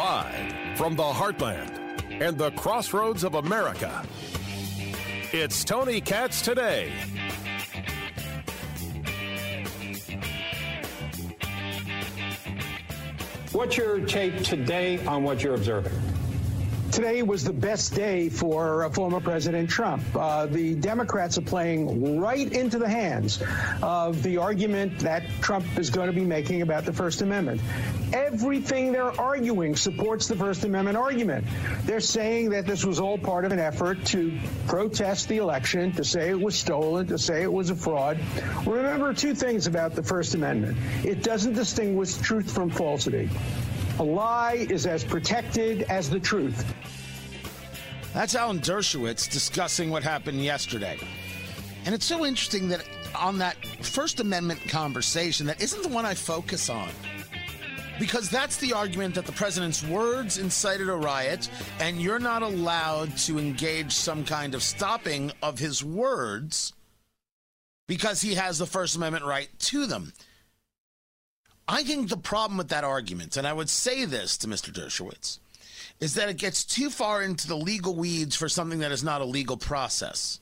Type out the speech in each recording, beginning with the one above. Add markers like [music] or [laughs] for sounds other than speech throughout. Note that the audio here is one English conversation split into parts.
Live from the heartland and the crossroads of America, it's Tony Katz today. What's your take today on what you're observing? Today was the best day for uh, former President Trump. Uh, the Democrats are playing right into the hands of the argument that Trump is going to be making about the First Amendment. Everything they're arguing supports the First Amendment argument. They're saying that this was all part of an effort to protest the election, to say it was stolen, to say it was a fraud. Remember two things about the First Amendment it doesn't distinguish truth from falsity. A lie is as protected as the truth. That's Alan Dershowitz discussing what happened yesterday. And it's so interesting that on that First Amendment conversation, that isn't the one I focus on. Because that's the argument that the president's words incited a riot, and you're not allowed to engage some kind of stopping of his words because he has the First Amendment right to them. I think the problem with that argument, and I would say this to Mr. Dershowitz, is that it gets too far into the legal weeds for something that is not a legal process.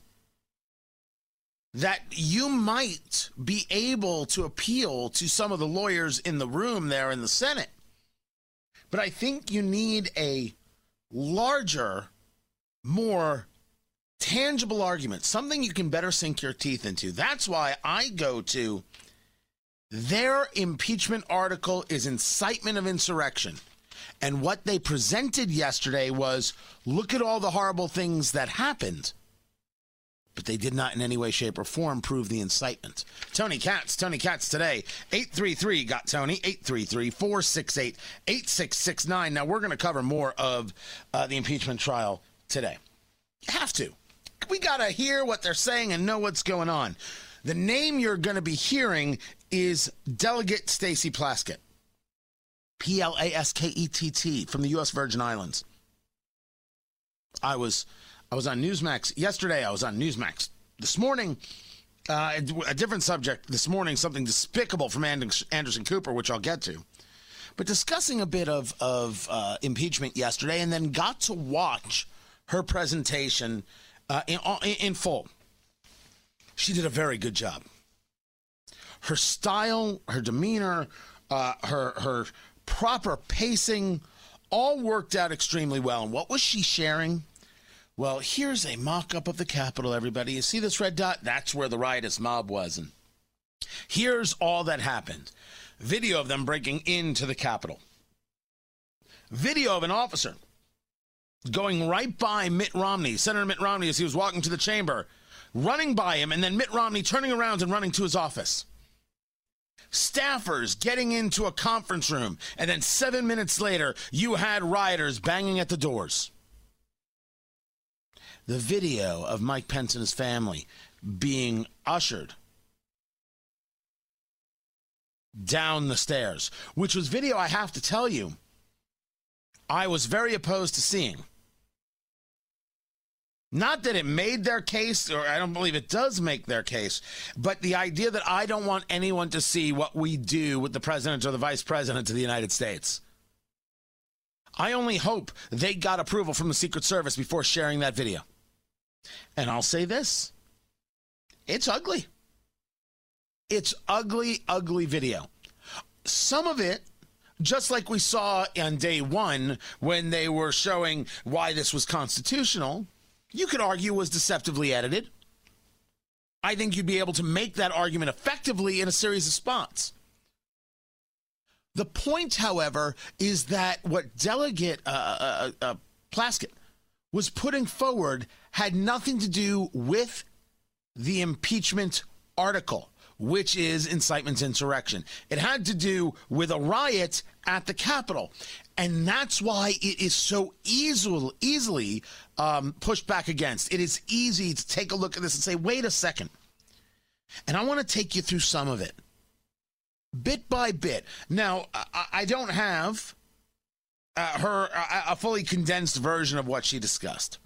That you might be able to appeal to some of the lawyers in the room there in the Senate. But I think you need a larger, more tangible argument, something you can better sink your teeth into. That's why I go to their impeachment article is incitement of insurrection. And what they presented yesterday was look at all the horrible things that happened. But they did not in any way, shape, or form prove the incitement. Tony Katz, Tony Katz today, 833 got Tony, 833 468 8669. Now, we're going to cover more of uh, the impeachment trial today. You have to. We got to hear what they're saying and know what's going on. The name you're going to be hearing is Delegate Stacy Plaskett. P L A S K E T T from the US Virgin Islands. I was I was on Newsmax yesterday. I was on Newsmax this morning. Uh, a different subject this morning, something despicable from Anderson Cooper, which I'll get to. But discussing a bit of, of uh, impeachment yesterday, and then got to watch her presentation uh, in, in full. She did a very good job her style, her demeanor, uh, her her proper pacing, all worked out extremely well. And what was she sharing? Well, here's a mock up of the Capitol, everybody. You see this red dot? That's where the riotous mob was. And here's all that happened video of them breaking into the Capitol, video of an officer going right by Mitt Romney, Senator Mitt Romney, as he was walking to the chamber, running by him, and then Mitt Romney turning around and running to his office staffers getting into a conference room, and then seven minutes later, you had rioters banging at the doors. The video of Mike Pence and his family being ushered down the stairs, which was video I have to tell you, I was very opposed to seeing. Not that it made their case, or I don't believe it does make their case, but the idea that I don't want anyone to see what we do with the president or the vice president of the United States. I only hope they got approval from the Secret Service before sharing that video. And I'll say this it's ugly. It's ugly, ugly video. Some of it just like we saw on day one when they were showing why this was constitutional, you could argue was deceptively edited. I think you'd be able to make that argument effectively in a series of spots. The point, however, is that what Delegate uh, uh, uh, uh, Plaskett was putting forward had nothing to do with the impeachment article, which is incitement to insurrection. It had to do with a riot at the Capitol. And that's why it is so easily, easily um, pushed back against. It is easy to take a look at this and say, wait a second. And I want to take you through some of it, bit by bit. Now, I, I don't have uh, her a fully condensed version of what she discussed.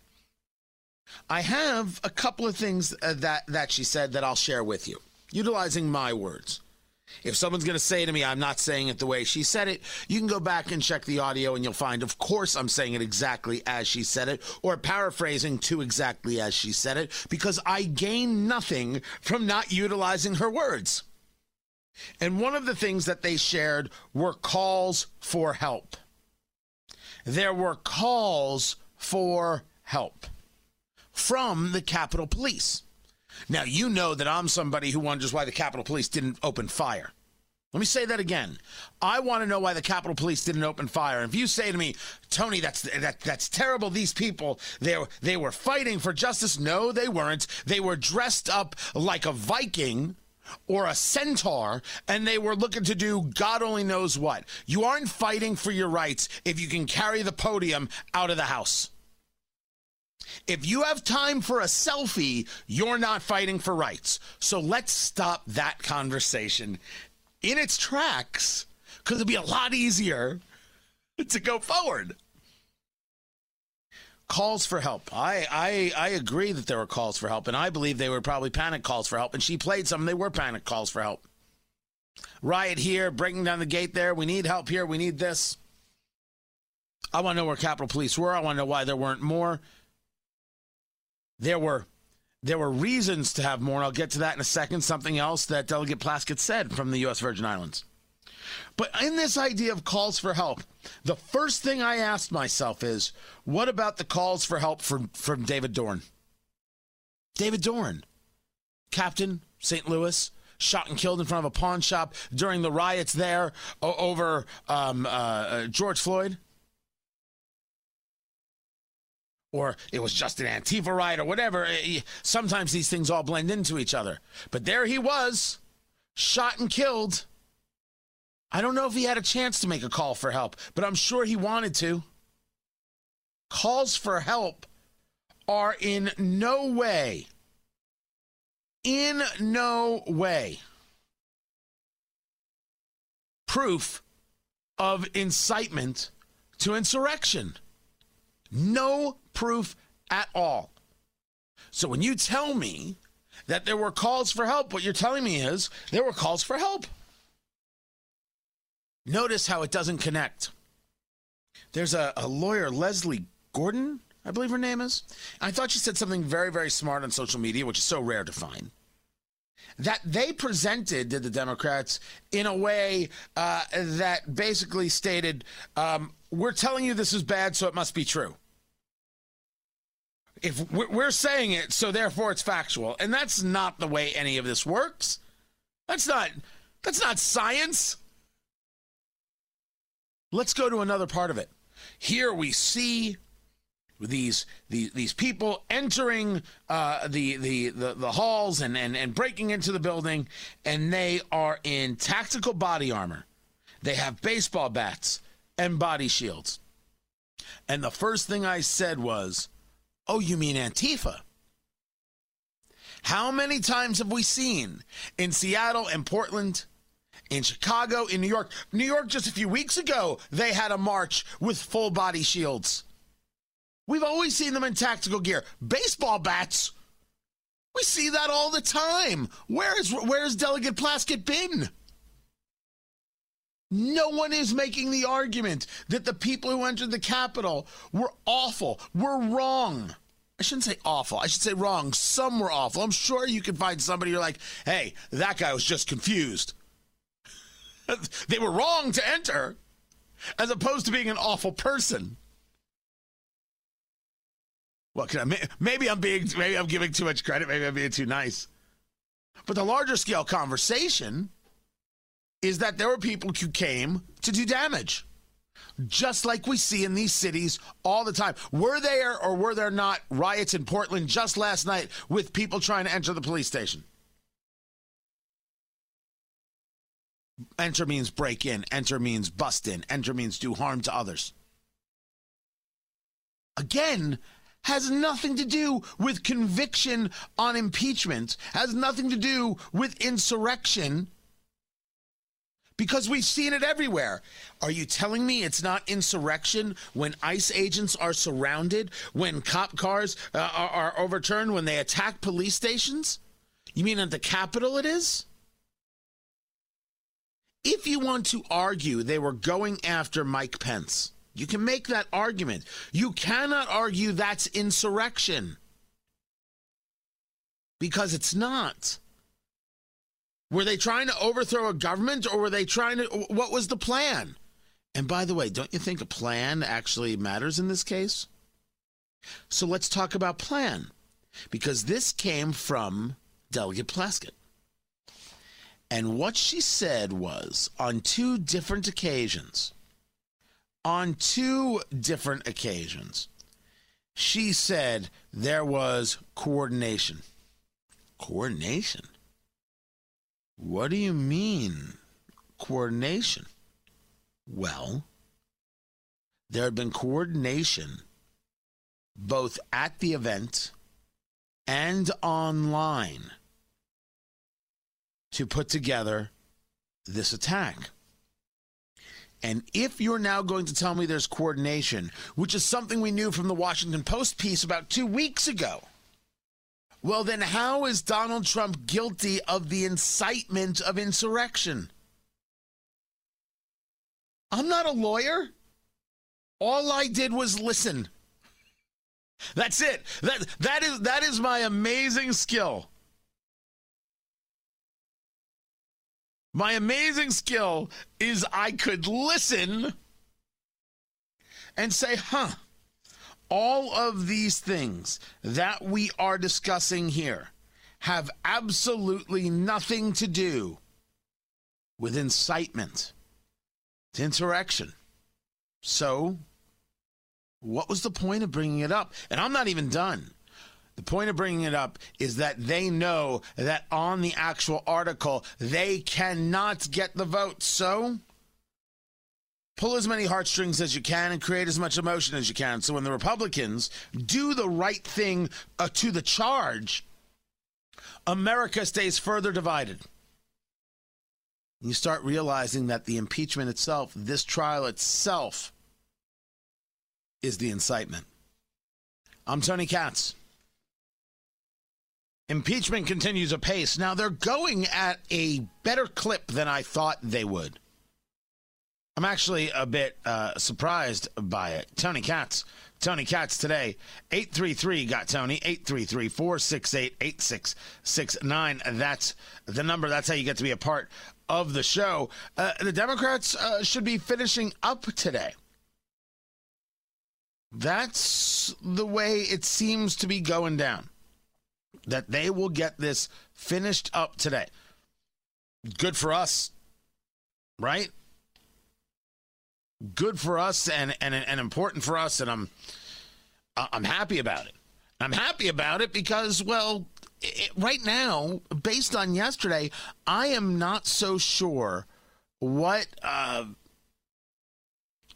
I have a couple of things uh, that that she said that I'll share with you, utilizing my words. If someone's going to say to me, I'm not saying it the way she said it, you can go back and check the audio and you'll find, of course, I'm saying it exactly as she said it or paraphrasing to exactly as she said it because I gain nothing from not utilizing her words. And one of the things that they shared were calls for help. There were calls for help from the Capitol Police. Now, you know that I'm somebody who wonders why the Capitol Police didn't open fire. Let me say that again. I want to know why the Capitol Police didn't open fire. And if you say to me, Tony, that's that, that's terrible. These people, they they were fighting for justice. No, they weren't. They were dressed up like a Viking or a centaur, and they were looking to do God only knows what. You aren't fighting for your rights if you can carry the podium out of the house. If you have time for a selfie, you're not fighting for rights. So let's stop that conversation in its tracks because it'd be a lot easier to go forward. Calls for help. I, I I agree that there were calls for help, and I believe they were probably panic calls for help. And she played some; they were panic calls for help. Riot here, breaking down the gate there. We need help here. We need this. I want to know where Capitol Police were. I want to know why there weren't more there were there were reasons to have more, and I'll get to that in a second. Something else that Delegate Plaskett said from the U.S. Virgin Islands. But in this idea of calls for help, the first thing I asked myself is, what about the calls for help from, from David Dorn? David Dorn, captain, St. Louis, shot and killed in front of a pawn shop during the riots there over um, uh, uh, George Floyd or it was just an Antifa riot or whatever. Eh, sometimes these things all blend into each other. But there he was, shot and killed. I don't know if he had a chance to make a call for help, but I'm sure he wanted to. Calls for help are in no way, in no way, proof of incitement to insurrection. No proof at all. So when you tell me that there were calls for help, what you're telling me is there were calls for help. Notice how it doesn't connect. There's a, a lawyer, Leslie Gordon, I believe her name is. I thought she said something very, very smart on social media, which is so rare to find. That they presented to the Democrats in a way uh, that basically stated, um, We're telling you this is bad, so it must be true if we're saying it, so therefore it's factual, and that's not the way any of this works. That's not that's not science. Let's go to another part of it. Here we see these these, these people entering uh, the, the, the the halls and, and and breaking into the building, and they are in tactical body armor. They have baseball bats and body shields. And the first thing I said was, Oh, you mean Antifa? How many times have we seen in Seattle and Portland, in Chicago, in New York? New York, just a few weeks ago, they had a march with full body shields. We've always seen them in tactical gear. Baseball bats. We see that all the time. Where is where's Delegate Plaskett been? No one is making the argument that the people who entered the Capitol were awful, were wrong. I shouldn't say awful. I should say wrong. Some were awful. I'm sure you can find somebody you're like, hey, that guy was just confused. [laughs] they were wrong to enter, as opposed to being an awful person. Well, can I, maybe I'm being, maybe I'm giving too much credit. Maybe I'm being too nice. But the larger scale conversation is that there were people who came to do damage, just like we see in these cities all the time. Were there or were there not riots in Portland just last night with people trying to enter the police station? Enter means break in, enter means bust in, enter means do harm to others. Again, has nothing to do with conviction on impeachment, has nothing to do with insurrection because we've seen it everywhere. Are you telling me it's not insurrection when ICE agents are surrounded, when cop cars uh, are, are overturned, when they attack police stations? You mean at the Capitol it is? If you want to argue they were going after Mike Pence, you can make that argument. You cannot argue that's insurrection because it's not. Were they trying to overthrow a government or were they trying to? What was the plan? And by the way, don't you think a plan actually matters in this case? So let's talk about plan because this came from Delegate Plaskett. And what she said was on two different occasions, on two different occasions, she said there was coordination. Coordination? What do you mean, coordination? Well, there had been coordination both at the event and online to put together this attack. And if you're now going to tell me there's coordination, which is something we knew from the Washington Post piece about two weeks ago, well, then how is Donald Trump guilty of the incitement of insurrection? I'm not a lawyer. All I did was listen. That's it. That that is that is my amazing skill. My amazing skill is I could listen and say, huh, all of these things that we are discussing here have absolutely nothing to do with incitement to insurrection. So, what was the point of bringing it up? And I'm not even done. The point of bringing it up is that they know that on the actual article, they cannot get the vote. So pull as many heartstrings as you can and create as much emotion as you can. So when the Republicans do the right thing uh, to the charge, America stays further divided. You start realizing that the impeachment itself, this trial itself, is the incitement. I'm Tony Katz. Impeachment continues apace. Now they're going at a better clip than I thought they would. I'm actually a bit uh, surprised by it. Tony Katz. Tony Katz today. 833 got Tony. 833 468 8669. That's the number. That's how you get to be a part of the show. Uh, the Democrats uh, should be finishing up today. That's the way it seems to be going down that they will get this finished up today. Good for us, right? Good for us and and and important for us, and I'm I'm happy about it. I'm happy about it because, well, it, right now, based on yesterday, I am not so sure what. Uh,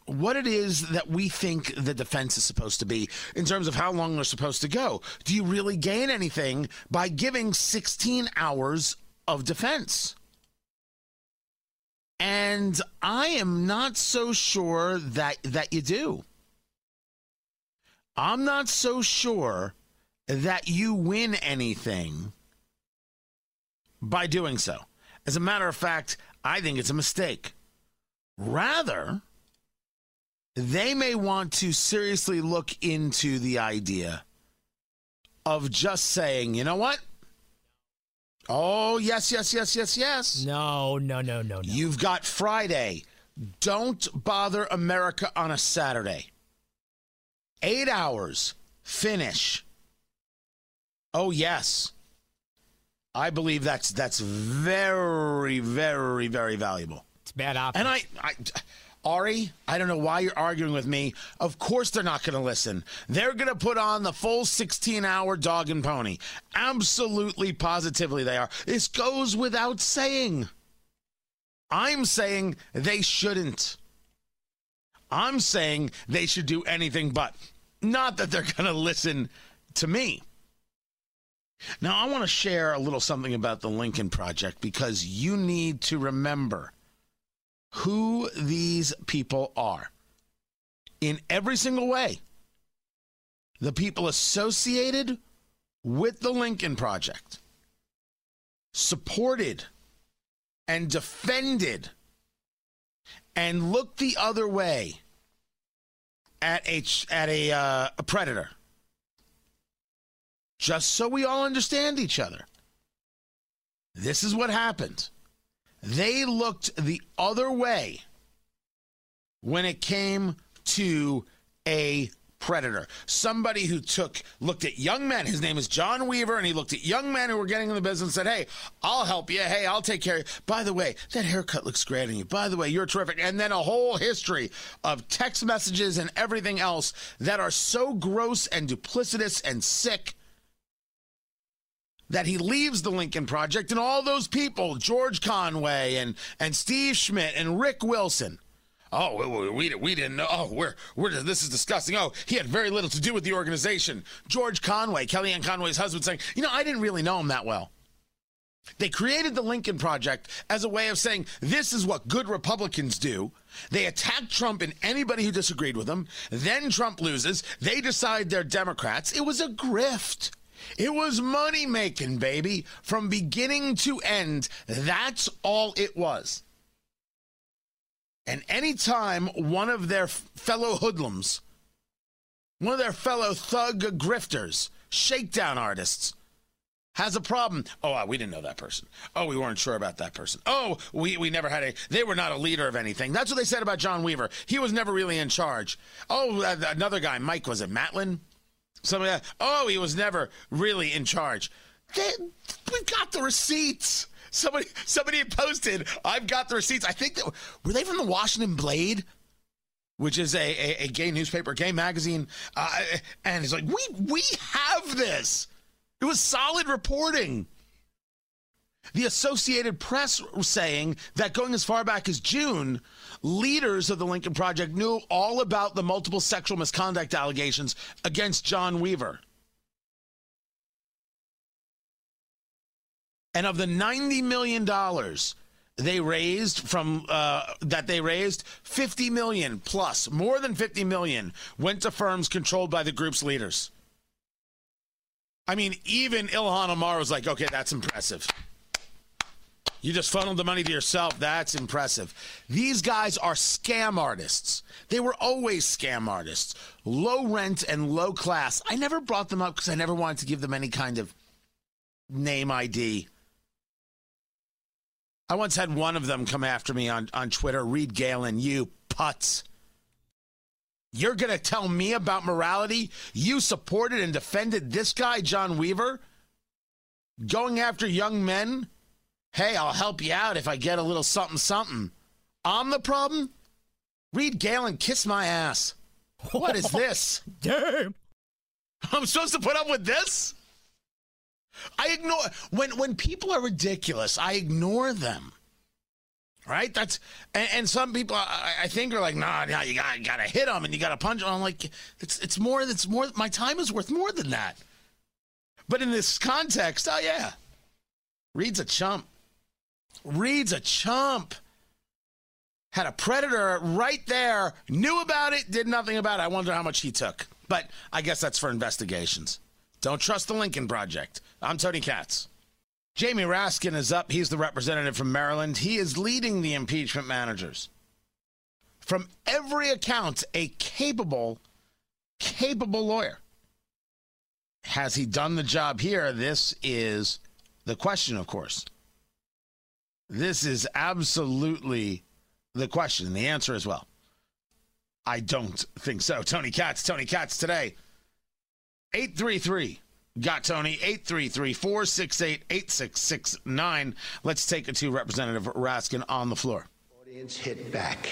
what it is that we think the defense is supposed to be in terms of how long they're supposed to go. Do you really gain anything by giving 16 hours of defense? And I am not so sure that that you do. I'm not so sure that you win anything by doing so. As a matter of fact, I think it's a mistake. Rather, they may want to seriously look into the idea of just saying, you know what? Oh, yes, yes, yes, yes, yes. No, no, no, no, no. You've got Friday. Don't bother America on a Saturday. Eight hours. Finish. Oh, yes. I believe that's that's very, very, very valuable. It's bad optics. And I, I Ari, I don't know why you're arguing with me. Of course they're not going to listen. They're going to put on the full 16 hour dog and pony. Absolutely, positively, they are. This goes without saying. I'm saying they shouldn't. I'm saying they should do anything but. Not that they're going to listen to me. Now, I want to share a little something about the Lincoln Project because you need to remember who these people are in every single way. The people associated with the Lincoln Project, supported and defended and looked the other way at a at a, uh, a predator, just so we all understand each other. This is what happened. They looked the other way when it came to a predator. Somebody who took looked at young men. His name is John Weaver, and he looked at young men who were getting in the business and said, Hey, I'll help you. Hey, I'll take care of you. By the way, that haircut looks great on you. By the way, you're terrific. And then a whole history of text messages and everything else that are so gross and duplicitous and sick that he leaves the Lincoln Project and all those people, George Conway and, and Steve Schmidt and Rick Wilson. Oh, we, we, didn't know. Oh, we're, we're, this is disgusting. Oh, he had very little to do with the organization. George Conway, Kellyanne Conway's husband, saying, you know, I didn't really know him that well. They created the Lincoln Project as a way of saying this is what good Republicans do. They attack Trump and anybody who disagreed with him. Then Trump loses. They decide they're Democrats. It was a grift. It was money making, baby, from beginning to end. That's all it was. And anytime one of their fellow hoodlums, one of their fellow thug grifters, shakedown artists, has a problem. Oh, uh, we didn't know that person. Oh, we weren't sure about that person. Oh, we, we never had a, they were not a leader of anything. That's what they said about John Weaver. He was never really in charge. Oh, uh, another guy, Mike, was it Matlin? Somebody, that. oh, he was never really in charge. They, we got the receipts. Somebody, somebody posted. I've got the receipts. I think that were they from the Washington Blade, which is a, a, a gay newspaper, gay magazine, uh, and it's like we we have this. It was solid reporting. The Associated Press saying that going as far back as June, leaders of the Lincoln Project knew all about the multiple sexual misconduct allegations against John Weaver. And of the $90 million they raised from uh, that they raised 50 million plus more than 50 million went to firms controlled by the group's leaders i mean even ilhan omar was like okay that's impressive you just funneled the money to yourself. That's impressive. These guys are scam artists. They were always scam artists. Low rent and low class. I never brought them up because I never wanted to give them any kind of name ID. I once had one of them come after me on, on Twitter, Reed Galen, you putz. You're going to tell me about morality? You supported and defended this guy, John Weaver, going after young men? Hey, I'll help you out if I get a little something something. I'm the problem? Reed Galen, kiss my ass. What is [laughs] this? Damn. I'm supposed to put up with this? I ignore when when people are ridiculous. I ignore them. Right? That's and, and some people I, I, think are like, nah, nah, you got got to hit them and you got to punch them. I'm like, it's it's more. It's more. My time is worth more than that. But in this context, oh yeah, Reed's a chump. Reed's a chump. Had a predator right there, knew about it, did nothing about it. I wonder how much he took. But I guess that's for investigations. Don't trust the Lincoln Project. I'm Tony Katz. Jamie Raskin is up. He's the representative from Maryland. He is leading the impeachment managers. From every account, a capable, capable lawyer. Has he done the job here? This is the question, of course. This is absolutely the question. The answer is well. I don't think so. Tony Katz, Tony Katz today. 833 got Tony 833 468 8669. Let's take it to Representative Raskin on the floor. Audience hit back,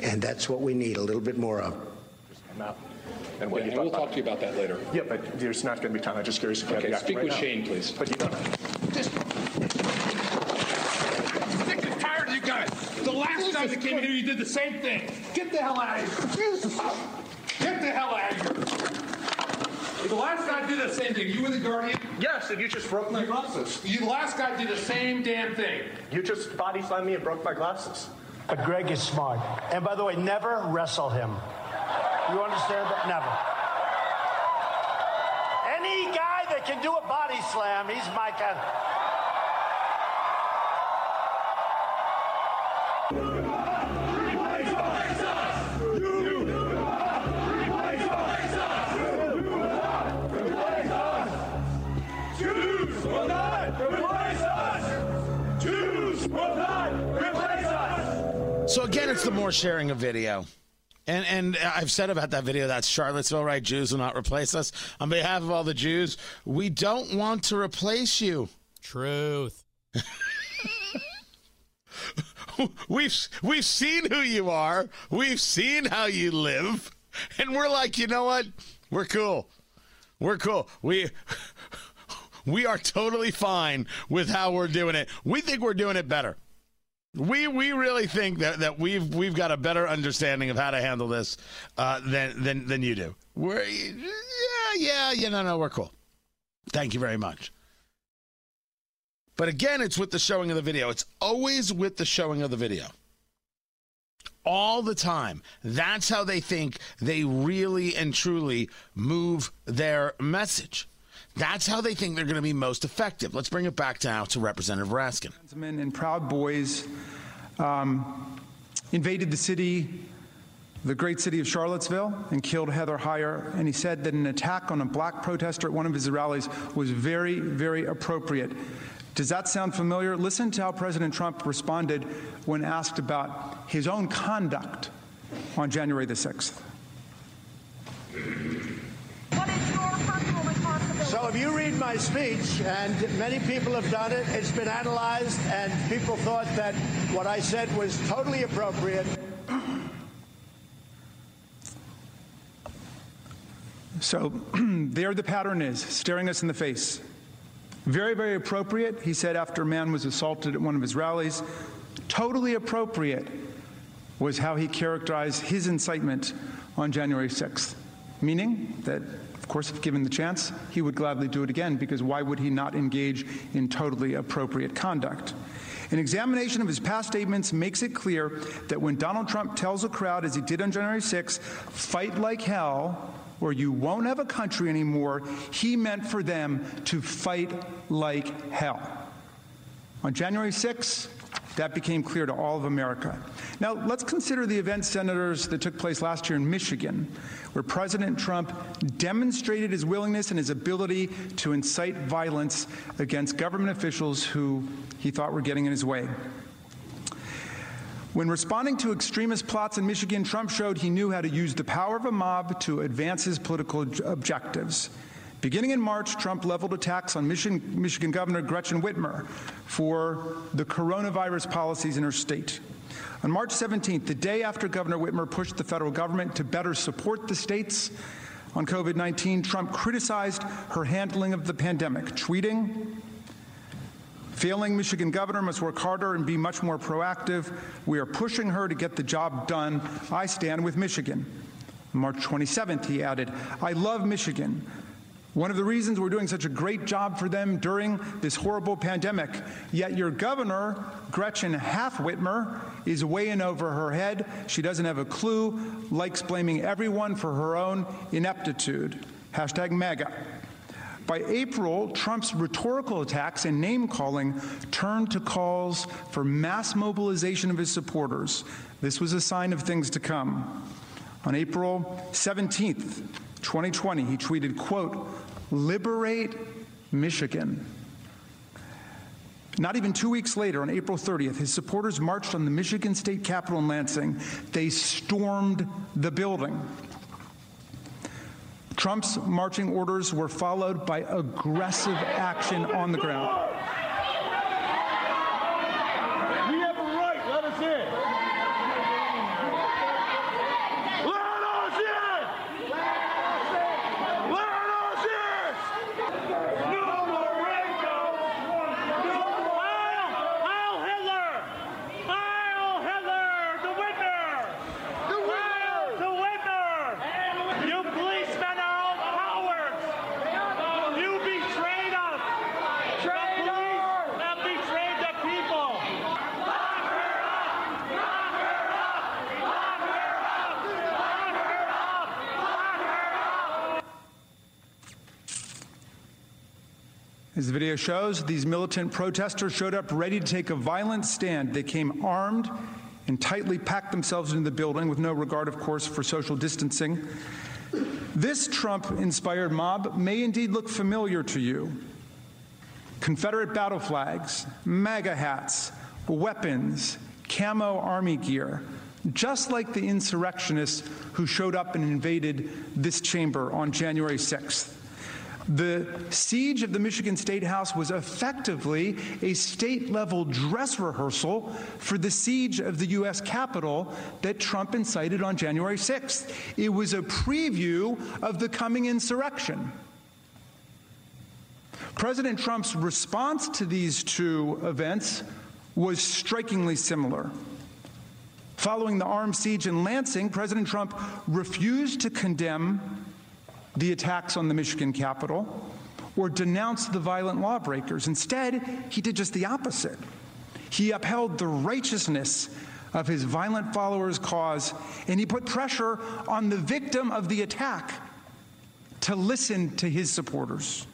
and that's what we need a little bit more of. And, what yeah, and we'll talk to you about that later. Yeah, but there's not going to be time. I'm just curious if you okay, have speak right with now. Shane, please. But you don't. Just sick and tired of you guys. The last Jesus time that came here, you did the same thing. Get the hell out of here. Get the hell out of here. The last guy did the same thing. You were the guardian. Yes, and you just broke my glasses. You, the last guy did the same damn thing. You just body slammed me and broke my glasses. But Greg is smart. And by the way, never wrestle him. You understand that? Never. Any guy that can do a body slam, he's my kind. So again, it's the more sharing of video. And and I've said about that video that's Charlottesville, right? Jews will not replace us. On behalf of all the Jews, we don't want to replace you. Truth. [laughs] we've we've seen who you are. We've seen how you live, and we're like, you know what? We're cool. We're cool. We [laughs] we are totally fine with how we're doing it. We think we're doing it better. We we really think that, that we've we've got a better understanding of how to handle this uh, than than than you do. We're yeah yeah yeah no no we're cool. Thank you very much. But again, it's with the showing of the video. It's always with the showing of the video. All the time. That's how they think they really and truly move their message. That's how they think they're going to be most effective. Let's bring it back now to Representative Raskin. And Proud Boys um, invaded the city, the great city of Charlottesville, and killed Heather Heyer. And he said that an attack on a black protester at one of his rallies was very, very appropriate. Does that sound familiar? Listen to how President Trump responded when asked about his own conduct on January the 6th. So if you read my speech, and many people have done it, it's been analyzed, and people thought that what I said was totally appropriate. So [clears throat] there the pattern is, staring us in the face. Very, very appropriate, he said after a man was assaulted at one of his rallies. Totally appropriate was how he characterized his incitement on January 6th, meaning that of course, if given the chance, he would gladly do it again because why would he not engage in totally appropriate conduct? An examination of his past statements makes it clear that when Donald Trump tells a crowd, as he did on January 6, fight like hell, or you won't have a country anymore, he meant for them to fight like hell. On January 6, that became clear to all of America. Now, let's consider the events, senators, that took place last year in Michigan, where President Trump demonstrated his willingness and his ability to incite violence against government officials who he thought were getting in his way. When responding to extremist plots in Michigan, Trump showed he knew how to use the power of a mob to advance his political objectives. Beginning in March, Trump leveled attacks on Michigan, Michigan Governor Gretchen Whitmer for the coronavirus policies in her state. On March 17th, the day after Governor Whitmer pushed the federal government to better support the states on COVID 19, Trump criticized her handling of the pandemic, tweeting, Failing Michigan governor must work harder and be much more proactive. We are pushing her to get the job done. I stand with Michigan. On March 27th, he added, I love Michigan. One of the reasons we're doing such a great job for them during this horrible pandemic. Yet your governor, Gretchen Half Whitmer, is in over her head. She doesn't have a clue, likes blaming everyone for her own ineptitude. Hashtag MAGA. By April, Trump's rhetorical attacks and name calling turned to calls for mass mobilization of his supporters. This was a sign of things to come. On April 17th, 2020, he tweeted, quote, liberate Michigan. Not even two weeks later, on April 30th, his supporters marched on the Michigan State Capitol in Lansing. They stormed the building. Trump's marching orders were followed by aggressive action on the ground. As the video shows, these militant protesters showed up ready to take a violent stand. They came armed and tightly packed themselves into the building with no regard, of course, for social distancing. This Trump inspired mob may indeed look familiar to you. Confederate battle flags, MAGA hats, weapons, camo army gear, just like the insurrectionists who showed up and invaded this chamber on January 6th. The siege of the Michigan State House was effectively a state level dress rehearsal for the siege of the U.S. Capitol that Trump incited on January 6th. It was a preview of the coming insurrection. President Trump's response to these two events was strikingly similar. Following the armed siege in Lansing, President Trump refused to condemn the attacks on the Michigan Capitol or denounce the violent lawbreakers. Instead, he did just the opposite. He upheld the righteousness of his violent followers' cause, and he put pressure on the victim of the attack to listen to his supporters.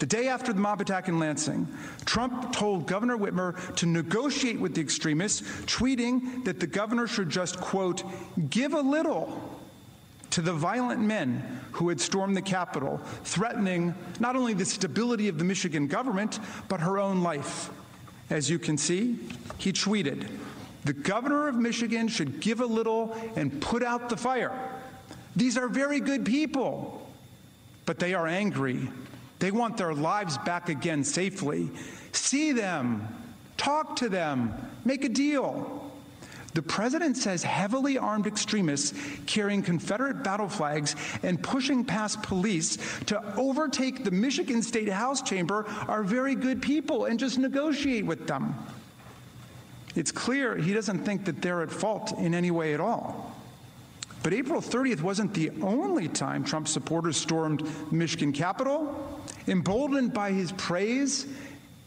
The day after the mob attack in Lansing, Trump told Governor Whitmer to negotiate with the extremists, tweeting that the governor should just, quote, give a little to the violent men who had stormed the Capitol, threatening not only the stability of the Michigan government, but her own life. As you can see, he tweeted, The governor of Michigan should give a little and put out the fire. These are very good people, but they are angry. They want their lives back again safely. See them, talk to them, make a deal. The president says heavily armed extremists carrying Confederate battle flags and pushing past police to overtake the Michigan State House chamber are very good people and just negotiate with them. It's clear he doesn't think that they're at fault in any way at all. But April 30th wasn't the only time Trump supporters stormed Michigan Capitol. Emboldened by his praise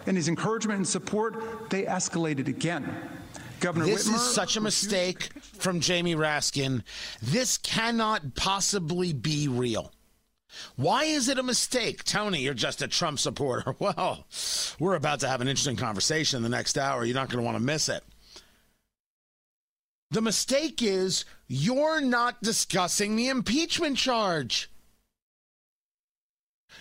and his encouragement and support, they escalated again. Governor this Whitmer is such a mistake from Jamie Raskin. This cannot possibly be real. Why is it a mistake? Tony, you're just a Trump supporter. [laughs] Well, we're about to have an interesting conversation in the next hour. You're not going to want to miss it. The mistake is you're not discussing the impeachment charge.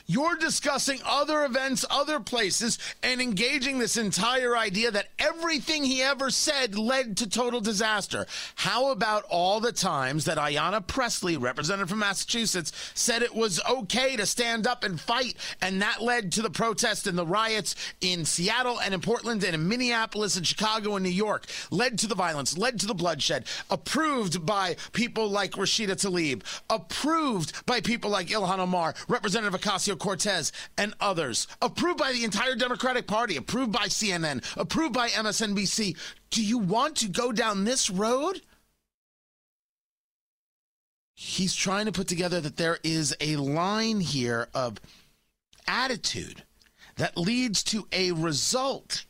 You're discussing other events, other places, and engaging this entire idea that everything he ever said led to total disaster. How about all the times that Ayanna Pressley, representative from Massachusetts, said it was okay to stand up and fight, and that led to the protests and the riots in Seattle and in Portland and in Minneapolis and Chicago and New York, led to the violence, led to the bloodshed, approved by people like Rashida Tlaib, approved by people like Ilhan Omar, Representative Ocasio Cortez, and others, approved by the entire Democratic Party, approved by CNN, approved by MSNBC. Do you want to go down this road? He's trying to put together that there is a line here of attitude that leads to a result.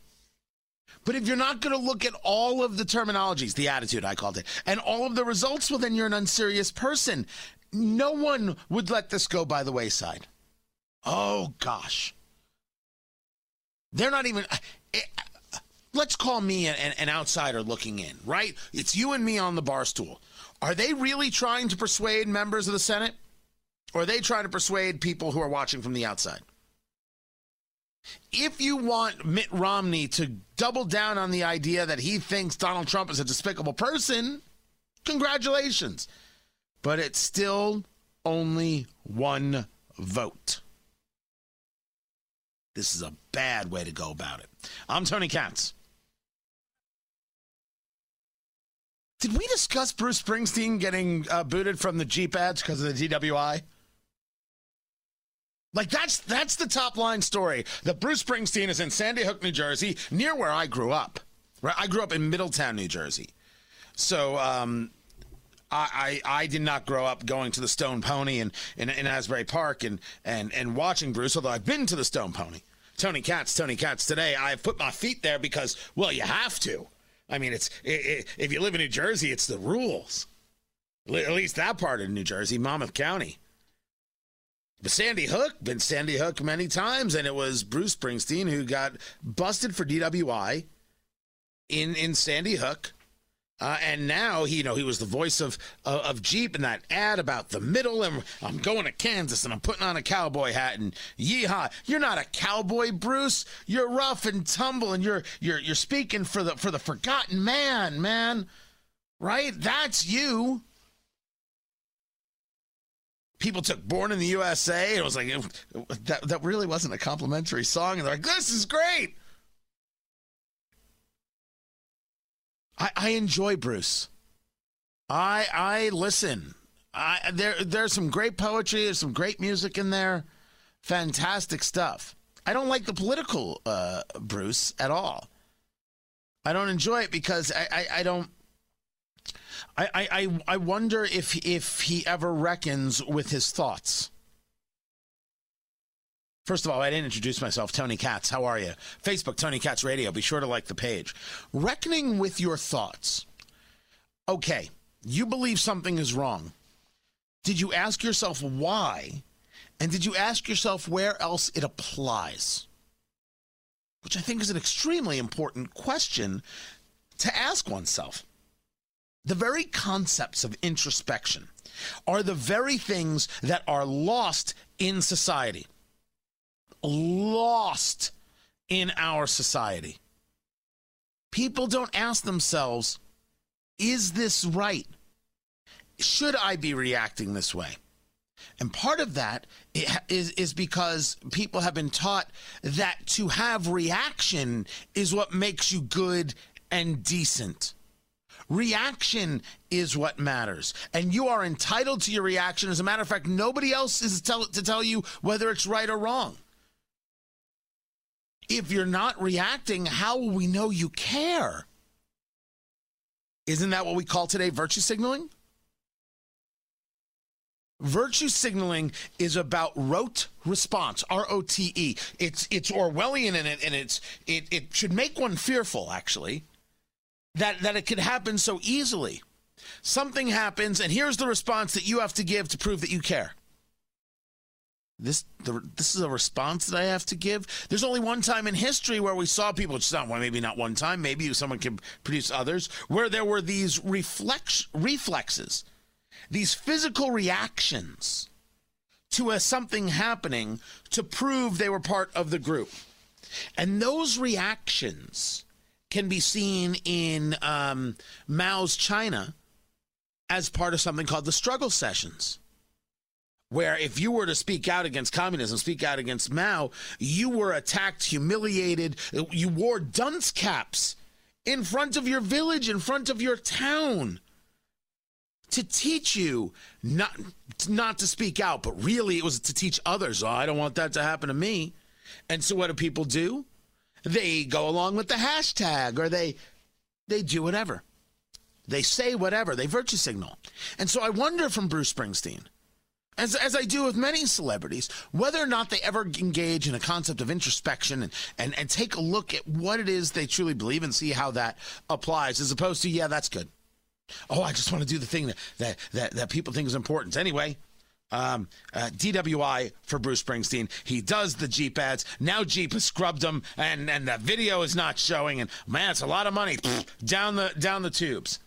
But if you're not going to look at all of the terminologies, the attitude I called it, and all of the results, well, then you're an unserious person. No one would let this go by the wayside. Oh, gosh. They're not even. Eh, let's call me an, an, outsider looking in, right? It's you and me on the bar stool. Are they really trying to persuade members of the Senate? Or are they trying to persuade people who are watching from the outside? If you want Mitt Romney to double down on the idea that he thinks Donald Trump is a despicable person, congratulations. But it's still only one vote. This is a bad way to go about it. I'm Tony Katz. Did we discuss Bruce Springsteen getting uh, booted from the Jeep ads because of the DWI? Like that's that's the top line story. That Bruce Springsteen is in Sandy Hook, New Jersey, near where I grew up. Right, I grew up in Middletown, New Jersey. So um, I, I, I did not grow up going to the Stone Pony in, in, in Asbury Park and, and, and watching Bruce, although I've been to the Stone Pony. Tony Katz, Tony Katz today. I've put my feet there because, well, you have to. I mean, it's it, it, if you live in New Jersey, it's the rules. At least that part of New Jersey, Monmouth County. But Sandy Hook, been Sandy Hook many times, and it was Bruce Springsteen who got busted for DWI in in Sandy Hook Uh, and now, he, you know, he was the voice of, of Jeep in that ad about the middle, and I'm going to Kansas, and I'm putting on a cowboy hat, and yeehaw! You're not a cowboy, Bruce. You're rough and tumble, and you're you're you're speaking for the for the forgotten man, man. Right? That's you. People took "Born in the USA," and it was like it, that. That really wasn't a complimentary song, and they're like, "This is great." I, I enjoy Bruce. I I listen. I there there's some great poetry. There's some great music in there. Fantastic stuff. I don't like the political uh, Bruce at all. I don't enjoy it because I, I, I don't. I, I I wonder if if he ever reckons with his thoughts. First of all, I didn't introduce myself. Tony Katz, how are you? Facebook, Tony Katz Radio. Be sure to like the page. Reckoning with your thoughts. Okay, you believe something is wrong. Did you ask yourself why? And did you ask yourself where else it applies? Which I think is an extremely important question to ask oneself. The very concepts of introspection are the very things that are lost in society lost in our society. People don't ask themselves, is this right? Should I be reacting this way? And part of that is, is because people have been taught that to have reaction is what makes you good and decent. Reaction is what matters. And you are entitled to your reaction. As a matter of fact, nobody else is tell, to tell you whether it's right or wrong if you're not reacting, how will we know you care? Isn't that what we call today virtue signaling? Virtue signaling is about rote response, R O T E. It's it's Orwellian in it, and it's it it should make one fearful actually that that it could happen so easily. Something happens, and here's the response that you have to give to prove that you care this the, this is a response that I have to give. There's only one time in history where we saw people. It's not one, maybe not one time. Maybe someone can produce others where there were these reflex reflexes, these physical reactions to a something happening to prove they were part of the group, and those reactions can be seen in um, Mao's China as part of something called the struggle sessions where if you were to speak out against communism, speak out against Mao, you were attacked, humiliated. You wore dunce caps in front of your village, in front of your town to teach you not not to speak out, but really it was to teach others. Oh, I don't want that to happen to me. And so what do people do? They go along with the hashtag or they they do whatever. They say whatever. They virtue signal. And so I wonder from Bruce Springsteen, as, as I do with many celebrities, whether or not they ever engage in a concept of introspection and, and, and take a look at what it is they truly believe and see how that applies, as opposed to, yeah, that's good. Oh, I just want to do the thing that, that, that, that people think is important. Anyway, um, uh, DWI for Bruce Springsteen. He does the Jeep ads. Now Jeep has scrubbed them, and and the video is not showing. And man, it's a lot of money down the down the tubes.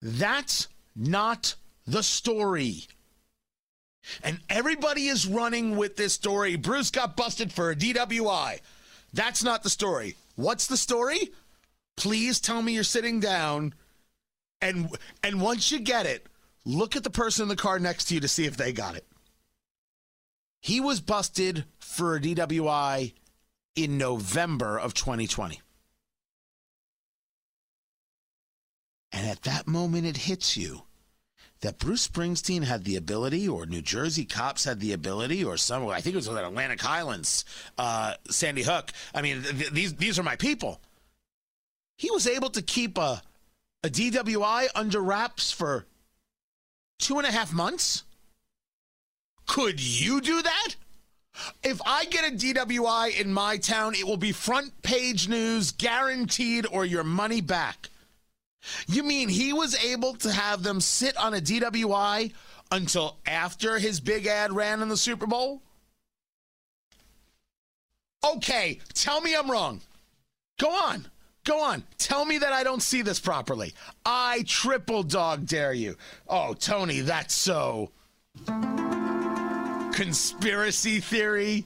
That's not the story. And everybody is running with this story. Bruce got busted for a DWI. That's not the story. What's the story? Please tell me you're sitting down and and once you get it, look at the person in the car next to you to see if they got it. He was busted for a DWI in November of 2020. And at that moment it hits you that Bruce Springsteen had the ability, or New Jersey cops had the ability, or some, I think it was at Atlantic Highlands, uh, Sandy Hook. I mean, th- these these are my people. He was able to keep a a DWI under wraps for two and a half months. Could you do that? If I get a DWI in my town, it will be front page news, guaranteed, or your money back. You mean he was able to have them sit on a DWI until after his big ad ran in the Super Bowl? Okay, tell me I'm wrong. Go on. Go on. Tell me that I don't see this properly. I triple dog dare you. Oh, Tony, that's so. Conspiracy theory.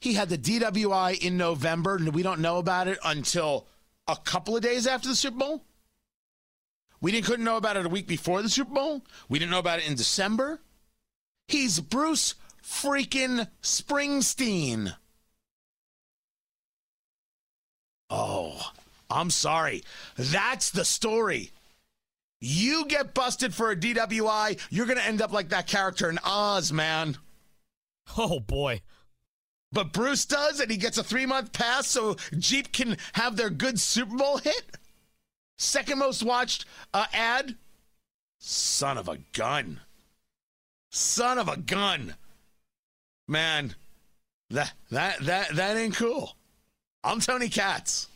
He had the DWI in November, and we don't know about it until a couple of days after the Super Bowl. We didn't couldn't know about it a week before the Super Bowl. We didn't know about it in December. He's Bruce freaking Springsteen. Oh, I'm sorry. That's the story. You get busted for a DWI, you're going to end up like that character in Oz, man. Oh, boy. But Bruce does, and he gets a three month pass so Jeep can have their good Super Bowl hit. Second most watched uh, ad. Son of a gun. Son of a gun. Man, that that that that ain't cool. I'm Tony Katz.